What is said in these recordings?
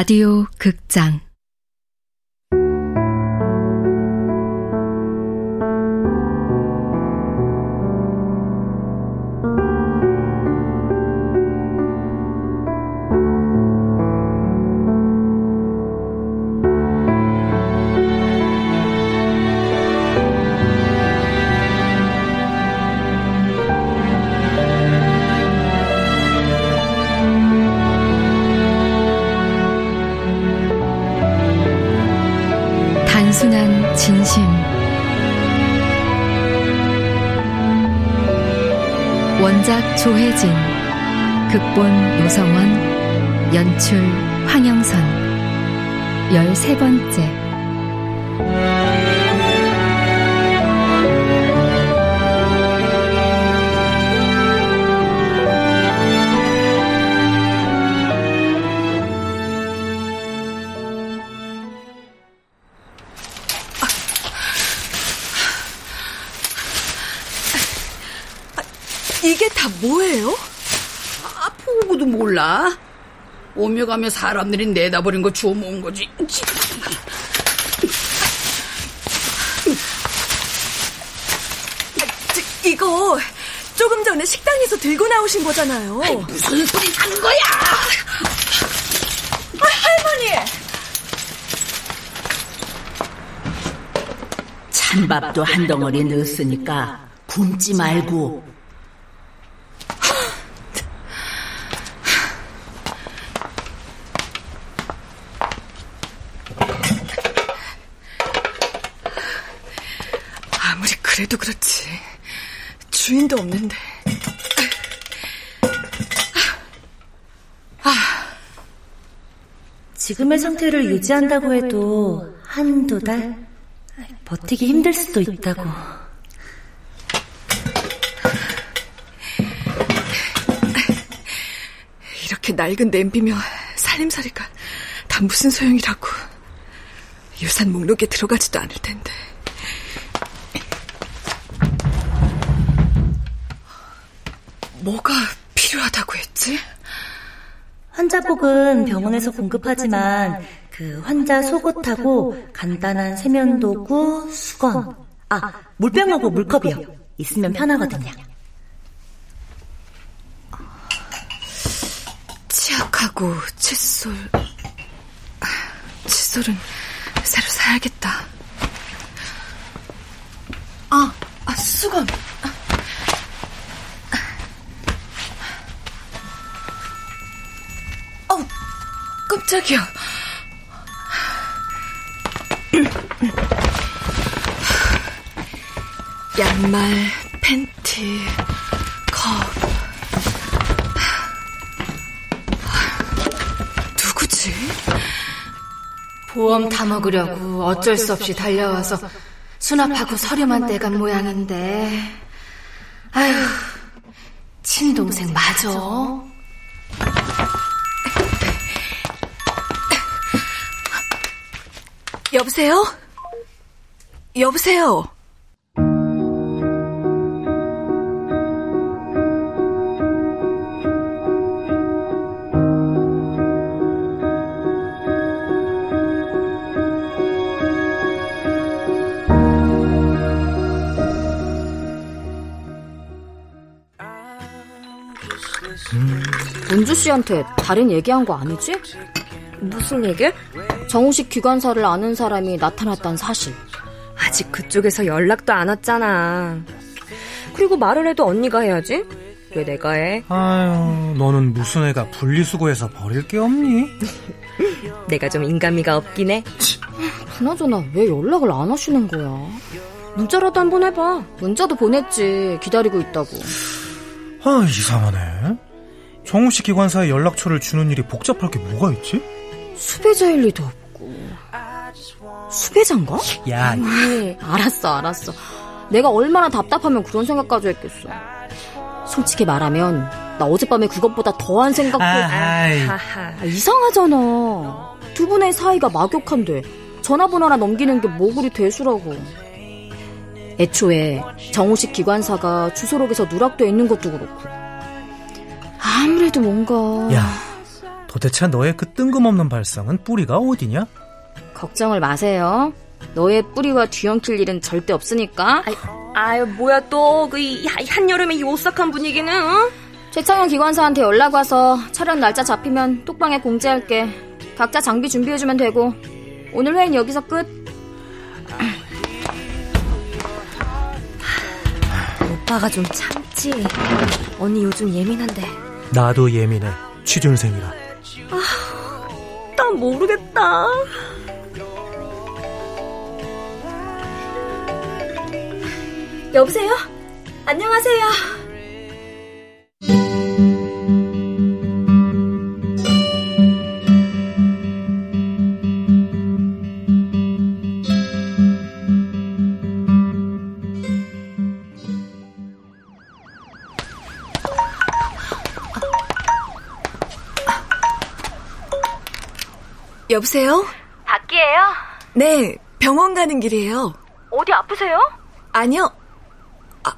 라디오 극장 순한 진심. 원작 조혜진 극본 노성원 연출 황영선. 열세 번째 이게 다 뭐예요? 아프고도 몰라. 오며 가며 사람들이 내다버린 거 주워 모은 거지. 저, 이거 조금 전에 식당에서 들고 나오신 거잖아요. 아이, 무슨 소리 하는 거야? 아, 할머니! 찬밥도 한 덩어리 넣었으니까 굶지 말고 아무리 그래도 그렇지. 주인도 없는데. 지금의 상태를 유지한다고 해도 한두 달? 버티기 힘들 수도 있다고. 이렇게 낡은 냄비며 살림살이가 다 무슨 소용이라고. 유산 목록에 들어가지도 않을 텐데. 뭐가 필요하다고 했지? 환자복은 병원에서 공급하지만 그 환자 속옷하고 간단한 세면도구, 수건, 아 물병하고 물컵이요. 있으면 편하거든요. 치약하고 칫솔. 아, 칫솔은 새로 사야겠다. 아, 아 수건. 어 깜짝이야. 양말, 팬티, 컵. 누구지? 보험 다 먹으려고 어쩔 수 없이 달려와서 수납하고 서류만 떼간 모양인데. 아휴, 친동생 맞아. 여보세요? 여보세요? 은주 씨한테 다른 얘기한 거 아니지? 무슨 얘기? 정우식 기관사를 아는 사람이 나타났다는 사실. 아직 그쪽에서 연락도 안 왔잖아. 그리고 말을 해도 언니가 해야지. 왜 내가 해? 아유, 너는 무슨 애가 분리수거해서 버릴 게 없니? 내가 좀 인간미가 없긴 해. 그나저나 왜 연락을 안 하시는 거야? 문자라도 한번 해봐. 문자도 보냈지. 기다리고 있다고. 아, 이상하네. 정우씨 기관사에 연락처를 주는 일이 복잡할 게 뭐가 있지? 수배자일 리도 없고. 수배자인가? 야, 아니, 알았어, 알았어. 내가 얼마나 답답하면 그런 생각까지 했겠어. 솔직히 말하면 나 어젯밤에 그것보다 더한 생각도 아이. 아, 이상하잖아. 두 분의 사이가 막역한데 전화번호 하나 넘기는 게 뭐 그리 대수라고. 애초에 정우식 기관사가 주소록에서 누락돼 있는 것도 그렇고. 아무래도 뭔가 야, 도대체 너의 그 뜬금없는 발상은 뿌리가 어디냐? 걱정을 마세요. 너의 뿌리와 뒤엉킬 일은 절대 없으니까. 아유 뭐야 또 그 한여름의 이 오싹한 분위기는 어? 최창현 기관사한테 연락 와서 촬영 날짜 잡히면 톡방에 공지할게. 각자 장비 준비해주면 되고 오늘 회의는 여기서 끝. 오빠가 좀 참지. 언니 요즘 예민한데. 나도 예민해. 취준생이라. 아, 난 모르겠다. 여보세요? 안녕하세요. 여보세요? 밖이에요? 네, 병원 가는 길이에요. 어디 아프세요? 아니요. 아,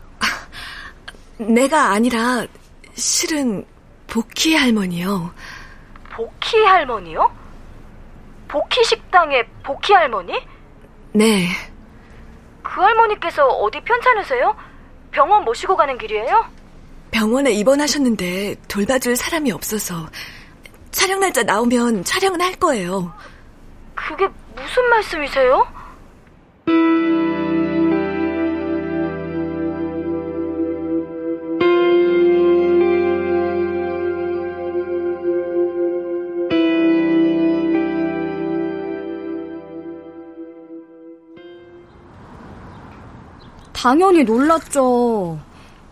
내가 아니라 실은 복희 할머니요. 복희 할머니요? 복희 식당의 복희 할머니? 네. 그 할머니께서 어디 편찮으세요? 병원 모시고 가는 길이에요? 병원에 입원하셨는데 돌봐줄 사람이 없어서 촬영 날짜 나오면 촬영은 할 거예요. 그게 무슨 말씀이세요? 당연히 놀랐죠.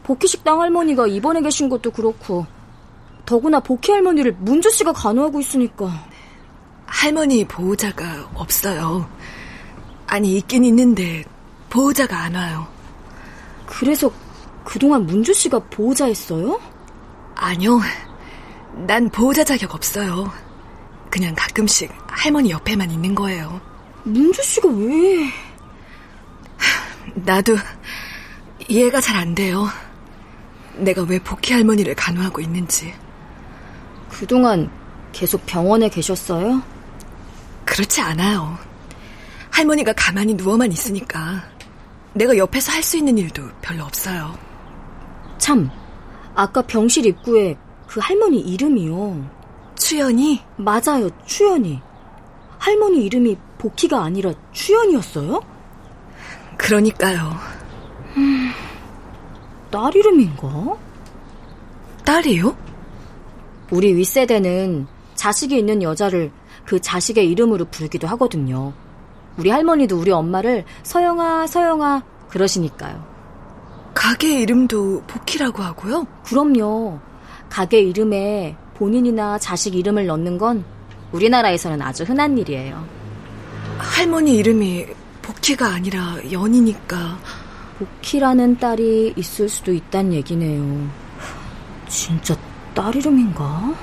복희식당 할머니가 입원해 계신 것도 그렇고 더구나 복희 할머니를 문주 씨가 간호하고 있으니까 할머니 보호자가 없어요. 아니 있긴 있는데 보호자가 안 와요. 그래서 그동안 문주 씨가 보호자였어요? 아니요. 난 보호자 자격 없어요. 그냥 가끔씩 할머니 옆에만 있는 거예요. 문주 씨가 왜? 나도 이해가 잘 안 돼요. 내가 왜 복희 할머니를 간호하고 있는지. 그동안 계속 병원에 계셨어요? 그렇지 않아요. 할머니가 가만히 누워만 있으니까 내가 옆에서 할 수 있는 일도 별로 없어요. 참, 아까 병실 입구에 그 할머니 이름이요. 추연이? 맞아요, 추연이. 할머니 이름이 복희가 아니라 추연이었어요? 그러니까요. 음, 딸 이름인가? 딸이요? 우리 윗세대는 자식이 있는 여자를 그 자식의 이름으로 부르기도 하거든요. 우리 할머니도 우리 엄마를 서영아, 서영아 그러시니까요. 가게 이름도 복희라고 하고요? 그럼요. 가게 이름에 본인이나 자식 이름을 넣는 건 우리나라에서는 아주 흔한 일이에요. 할머니 이름이 복희가 아니라 연이니까 복희라는 딸이 있을 수도 있단 얘기네요. 진짜 딸 이름인가?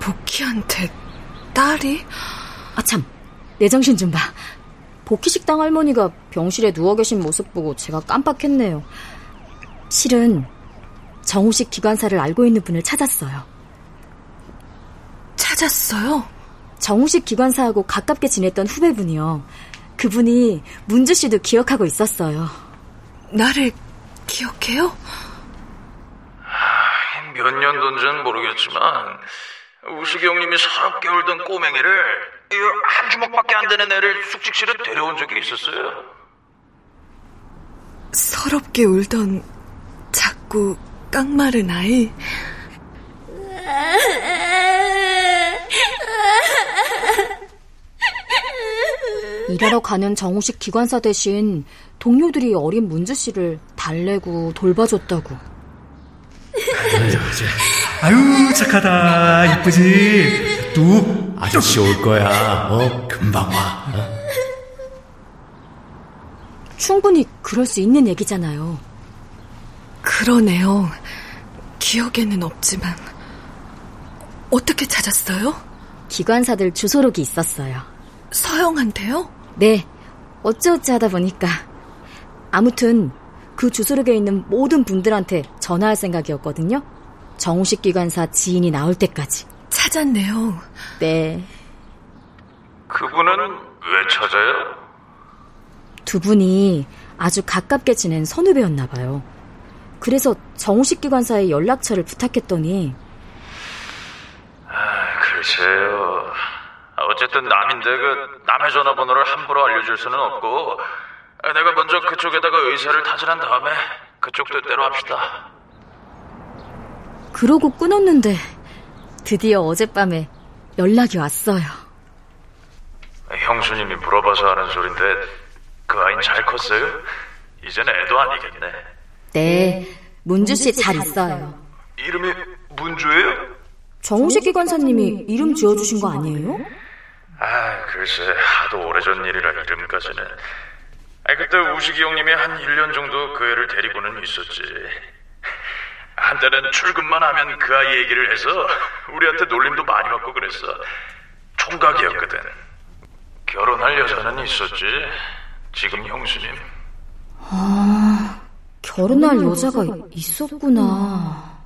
복희한테 딸이? 아 참, 내 정신 좀 봐. 복희 식당 할머니가 병실에 누워 계신 모습 보고 제가 깜빡했네요. 실은 정우식 기관사를 알고 있는 분을 찾았어요. 찾았어요? 정우식 기관사하고 가깝게 지냈던 후배분이요. 그분이 문주 씨도 기억하고 있었어요. 나를 기억해요? 몇 년도인지는 모르겠지만 우식이 형님이 서럽게 울던 꼬맹이를 한 주먹밖에 안 되는 애를 숙직실에 데려온 적이 있었어요. 서럽게 울던 작고 깡마른 아이. 일하러 가는 정우식 기관사 대신 동료들이 어린 문주 씨를 달래고 돌봐줬다고. 아유 착하다. 이쁘지? 또 아저씨 올 거야. 어 금방 와. 어? 충분히 그럴 수 있는 얘기잖아요. 그러네요. 기억에는 없지만. 어떻게 찾았어요? 기관사들 주소록이 있었어요. 서영한테요? 네 어찌어찌 하다 보니까. 아무튼 그 주소록에 있는 모든 분들한테 전화할 생각이었거든요 정우식 기관사 지인이 나올 때까지. 찾았네요. 네. 그분은 왜 찾아요? 두 분이 아주 가깝게 지낸 선후배였나 봐요. 그래서 정우식 기관사의 연락처를 부탁했더니 아, 글쎄요. 어쨌든 남인데 그 남의 전화번호를 함부로 알려줄 수는 없고 내가 먼저 그쪽에다가 의사를 타진한 다음에 그쪽 뜻대로 합시다. 그러고 끊었는데 드디어 어젯밤에 연락이 왔어요. 형수님이 물어봐서 하는 소린데 그 아이는 잘 컸어요? 이제는 애도 아니겠네. 네, 문주 씨 잘 있어요. 이름이 문주예요? 정우식 기관사님이 이름 지어주신 거 아니에요? 아, 글쎄 하도 오래전 일이라 이름까지는. 아, 그때 우식이 형님이 한 1년 정도 그 애를 데리고는 있었지. 한때는 출근만 하면 그 아이 얘기를 해서 우리한테 놀림도 많이 받고 그랬어. 총각이었거든. 결혼할 여자는 있었지. 지금 형수님. 아, 결혼할 여자가 있었구나.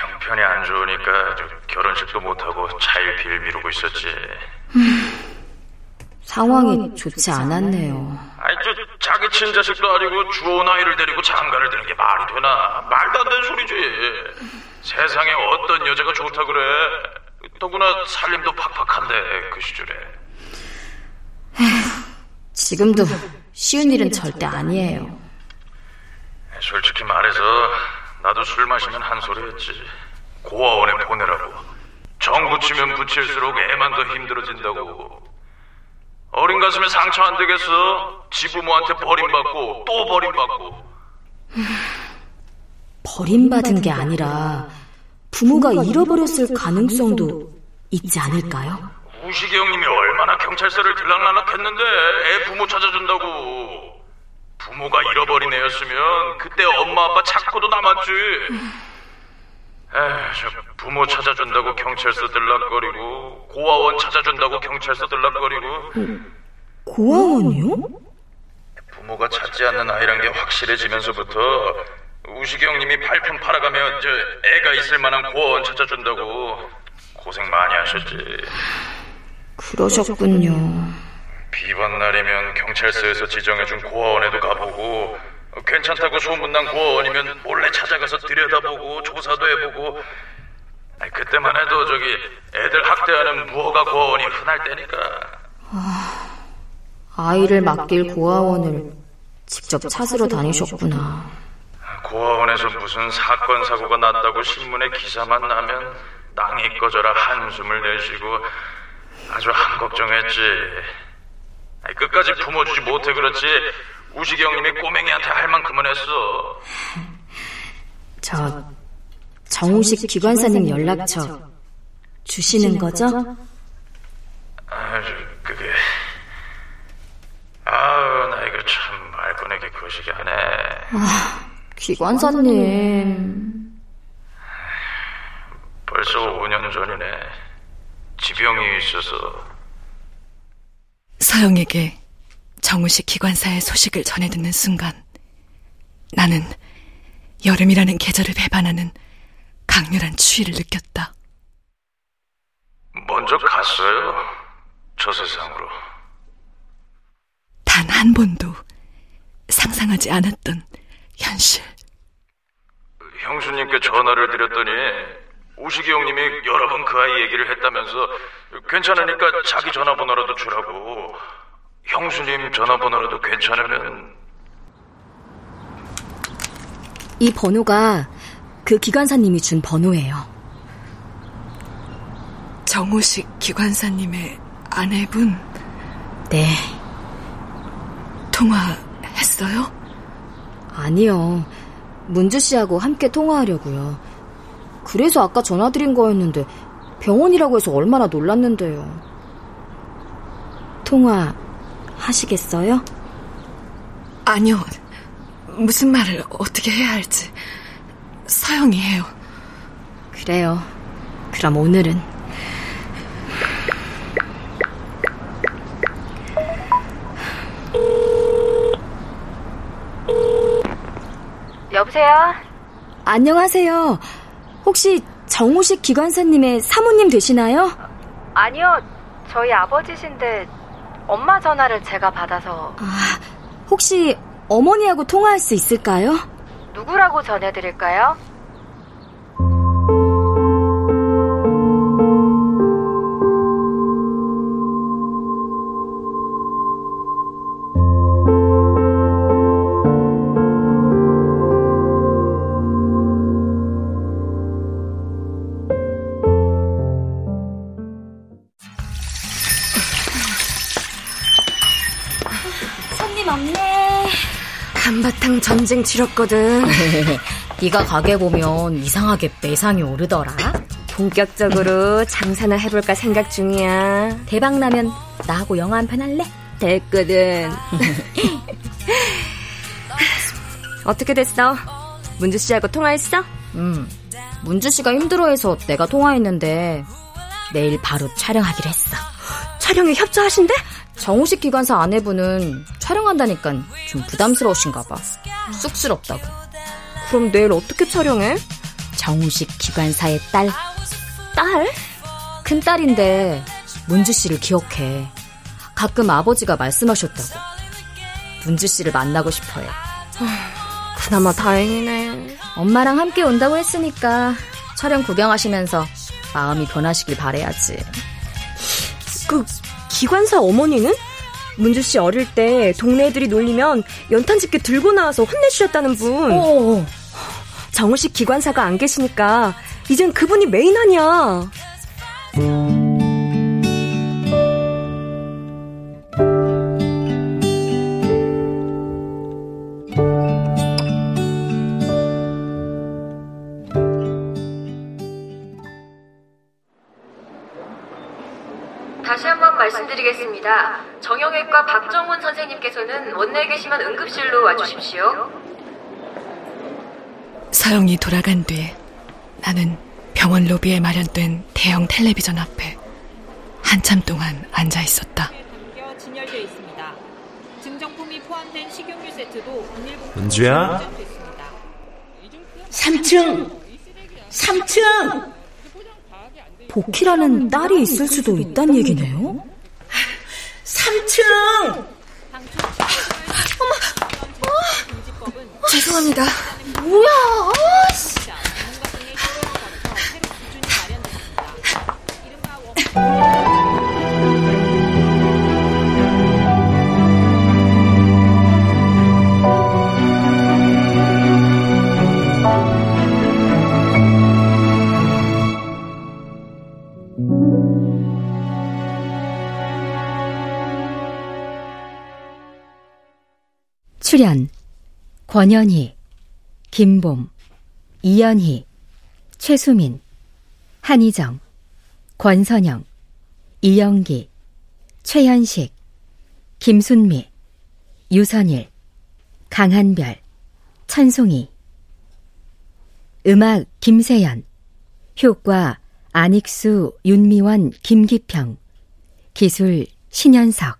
형편이 안 좋으니까 결혼식도 못하고 차일피일 미루고 있었지. 상황이 좋지 않았네요. 아이, 저, 자기 친자식도 아니고 주온 아이를 데리고 장가를 드는 게 말이 되나? 말도 안 되는 소리지. 세상에 어떤 여자가 좋다 그래. 더구나 살림도 팍팍한데, 그 시절에. 지금도 쉬운 일은 절대 아니에요. 솔직히 말해서 나도 술 마시면 한 소리 했지. 고아원에 보내라고. 정 붙이면 붙일수록 애만 더 힘들어진다고. 어린 가슴에 상처 안 되겠어? 지부모한테 버림받고 또 버림받고. 버림받은 게 아니라 부모가 잃어버렸을 가능성도 있지 않을까요? 우식이 형님이 얼마나 경찰서를 들락날락했는데 애 부모 찾아준다고. 부모가 잃어버린 애였으면 그때 엄마 아빠 찾고도 남았지. 에휴, 저 부모 찾아준다고 경찰서 들락거리고 고아원 찾아준다고 경찰서 들락거리고 고아원이요? 부모가 찾지 않는 아이란 게 확실해지면서부터 우식이 형님이 발품 팔아가며 저 애가 있을 만한 고아원 찾아준다고 고생 많이 하셨지. 그러셨군요. 비번 날이면 경찰서에서 지정해준 고아원에도 가보고 괜찮다고 소문난 고아원이면 몰래 찾아가서 들여다보고 조사도 해보고. 아니, 그때만 해도 저기 애들 학대하는 무허가 고아원이 흔할 때니까. 아, 아이를 맡길 고아원을 직접 찾으러 다니셨구나. 고아원에서 무슨 사건 사고가 났다고 신문에 기사만 나면 땅이 꺼져라 한숨을 내쉬고 아주 한걱정했지. 끝까지 품어주지 못해 그렇지 우식이 형님이 꼬맹이한테 할 만큼은 했어. 저 정우식 기관사님 연락처 주시는 거죠? 아, 그게 아우 나 이거 참 말 꺼내기 거시기하네. 아, 기관사님. 벌써 5년 전이네. 지병이 있어서. 서영에게 정우식 기관사의 소식을 전해 듣는 순간 나는 여름이라는 계절을 배반하는 강렬한 추위를 느꼈다. 먼저 갔어요. 저 세상으로. 단 한 번도 상상하지 않았던 현실. 형수님께 전화를 드렸더니 우식이 형님이 여러 번 그 아이 얘기를 했다면서 괜찮으니까 자기 전화번호라도 주라고. 형수님 전화번호라도 괜찮으면 이 번호가 그 기관사님이 준 번호예요. 정우식 기관사님의 아내분? 네. 통화했어요? 아니요. 문주 씨하고 함께 통화하려고요. 그래서 아까 전화드린 거였는데 병원이라고 해서 얼마나 놀랐는데요. 통화 하시겠어요? 아니요. 무슨 말을 어떻게 해야 할지. 서영이 해요. 그래요. 그럼 오늘은 여보세요? 안녕하세요. 혹시 정우식 기관사님의 사모님 되시나요? 아니요, 저희 아버지신데 엄마 전화를 제가 받아서. 아, 혹시 어머니하고 통화할 수 있을까요? 누구라고 전해드릴까요? 한바탕 전쟁 치렀거든. 네가 가게 보면 이상하게 매상이 오르더라. 본격적으로 장사나 해볼까 생각 중이야. 대박 나면 나하고 영화 한 편 할래? 됐거든. 어떻게 됐어? 문주 씨하고 통화했어? 응. 문주 씨가 힘들어해서 내가 통화했는데 내일 바로 촬영하기로 했어. 촬영에 협조하신대? 정우식 기관사 아내분은 촬영한다니까 좀 부담스러우신가 봐. 쑥스럽다고. 그럼 내일 어떻게 촬영해? 정우식 기관사의 딸. 딸? 큰 딸인데 문주 씨를 기억해. 가끔 아버지가 말씀하셨다고. 문주 씨를 만나고 싶어요. 그나마 다행이네. 엄마랑 함께 온다고 했으니까 촬영 구경하시면서 마음이 변하시길 바래야지. 그 기관사 어머니는? 문주 씨 어릴 때 동네 애들이 놀리면 연탄 집게 들고 나와서 혼내주셨다는 분. 오. 정우식 기관사가 안 계시니까 이젠 그분이 메인 아니야. 계시면 응급실로 와주십시오. 서영이 돌아간 뒤 나는 병원 로비에 마련된 대형 텔레비전 앞에 한참 동안 앉아 있었다. 은주야? 3층! 3층! 복희라는 딸이 있을 수도 있단 얘기네요? 3층! 죄송합니다. 뭐야? 출연 권현희, 김봄, 이연희, 최수민, 한희정, 권선영, 이영기, 최현식, 김순미, 유선일, 강한별, 천송이. 음악 김세연 효과 안익수, 윤미원, 김기평. 기술 신현석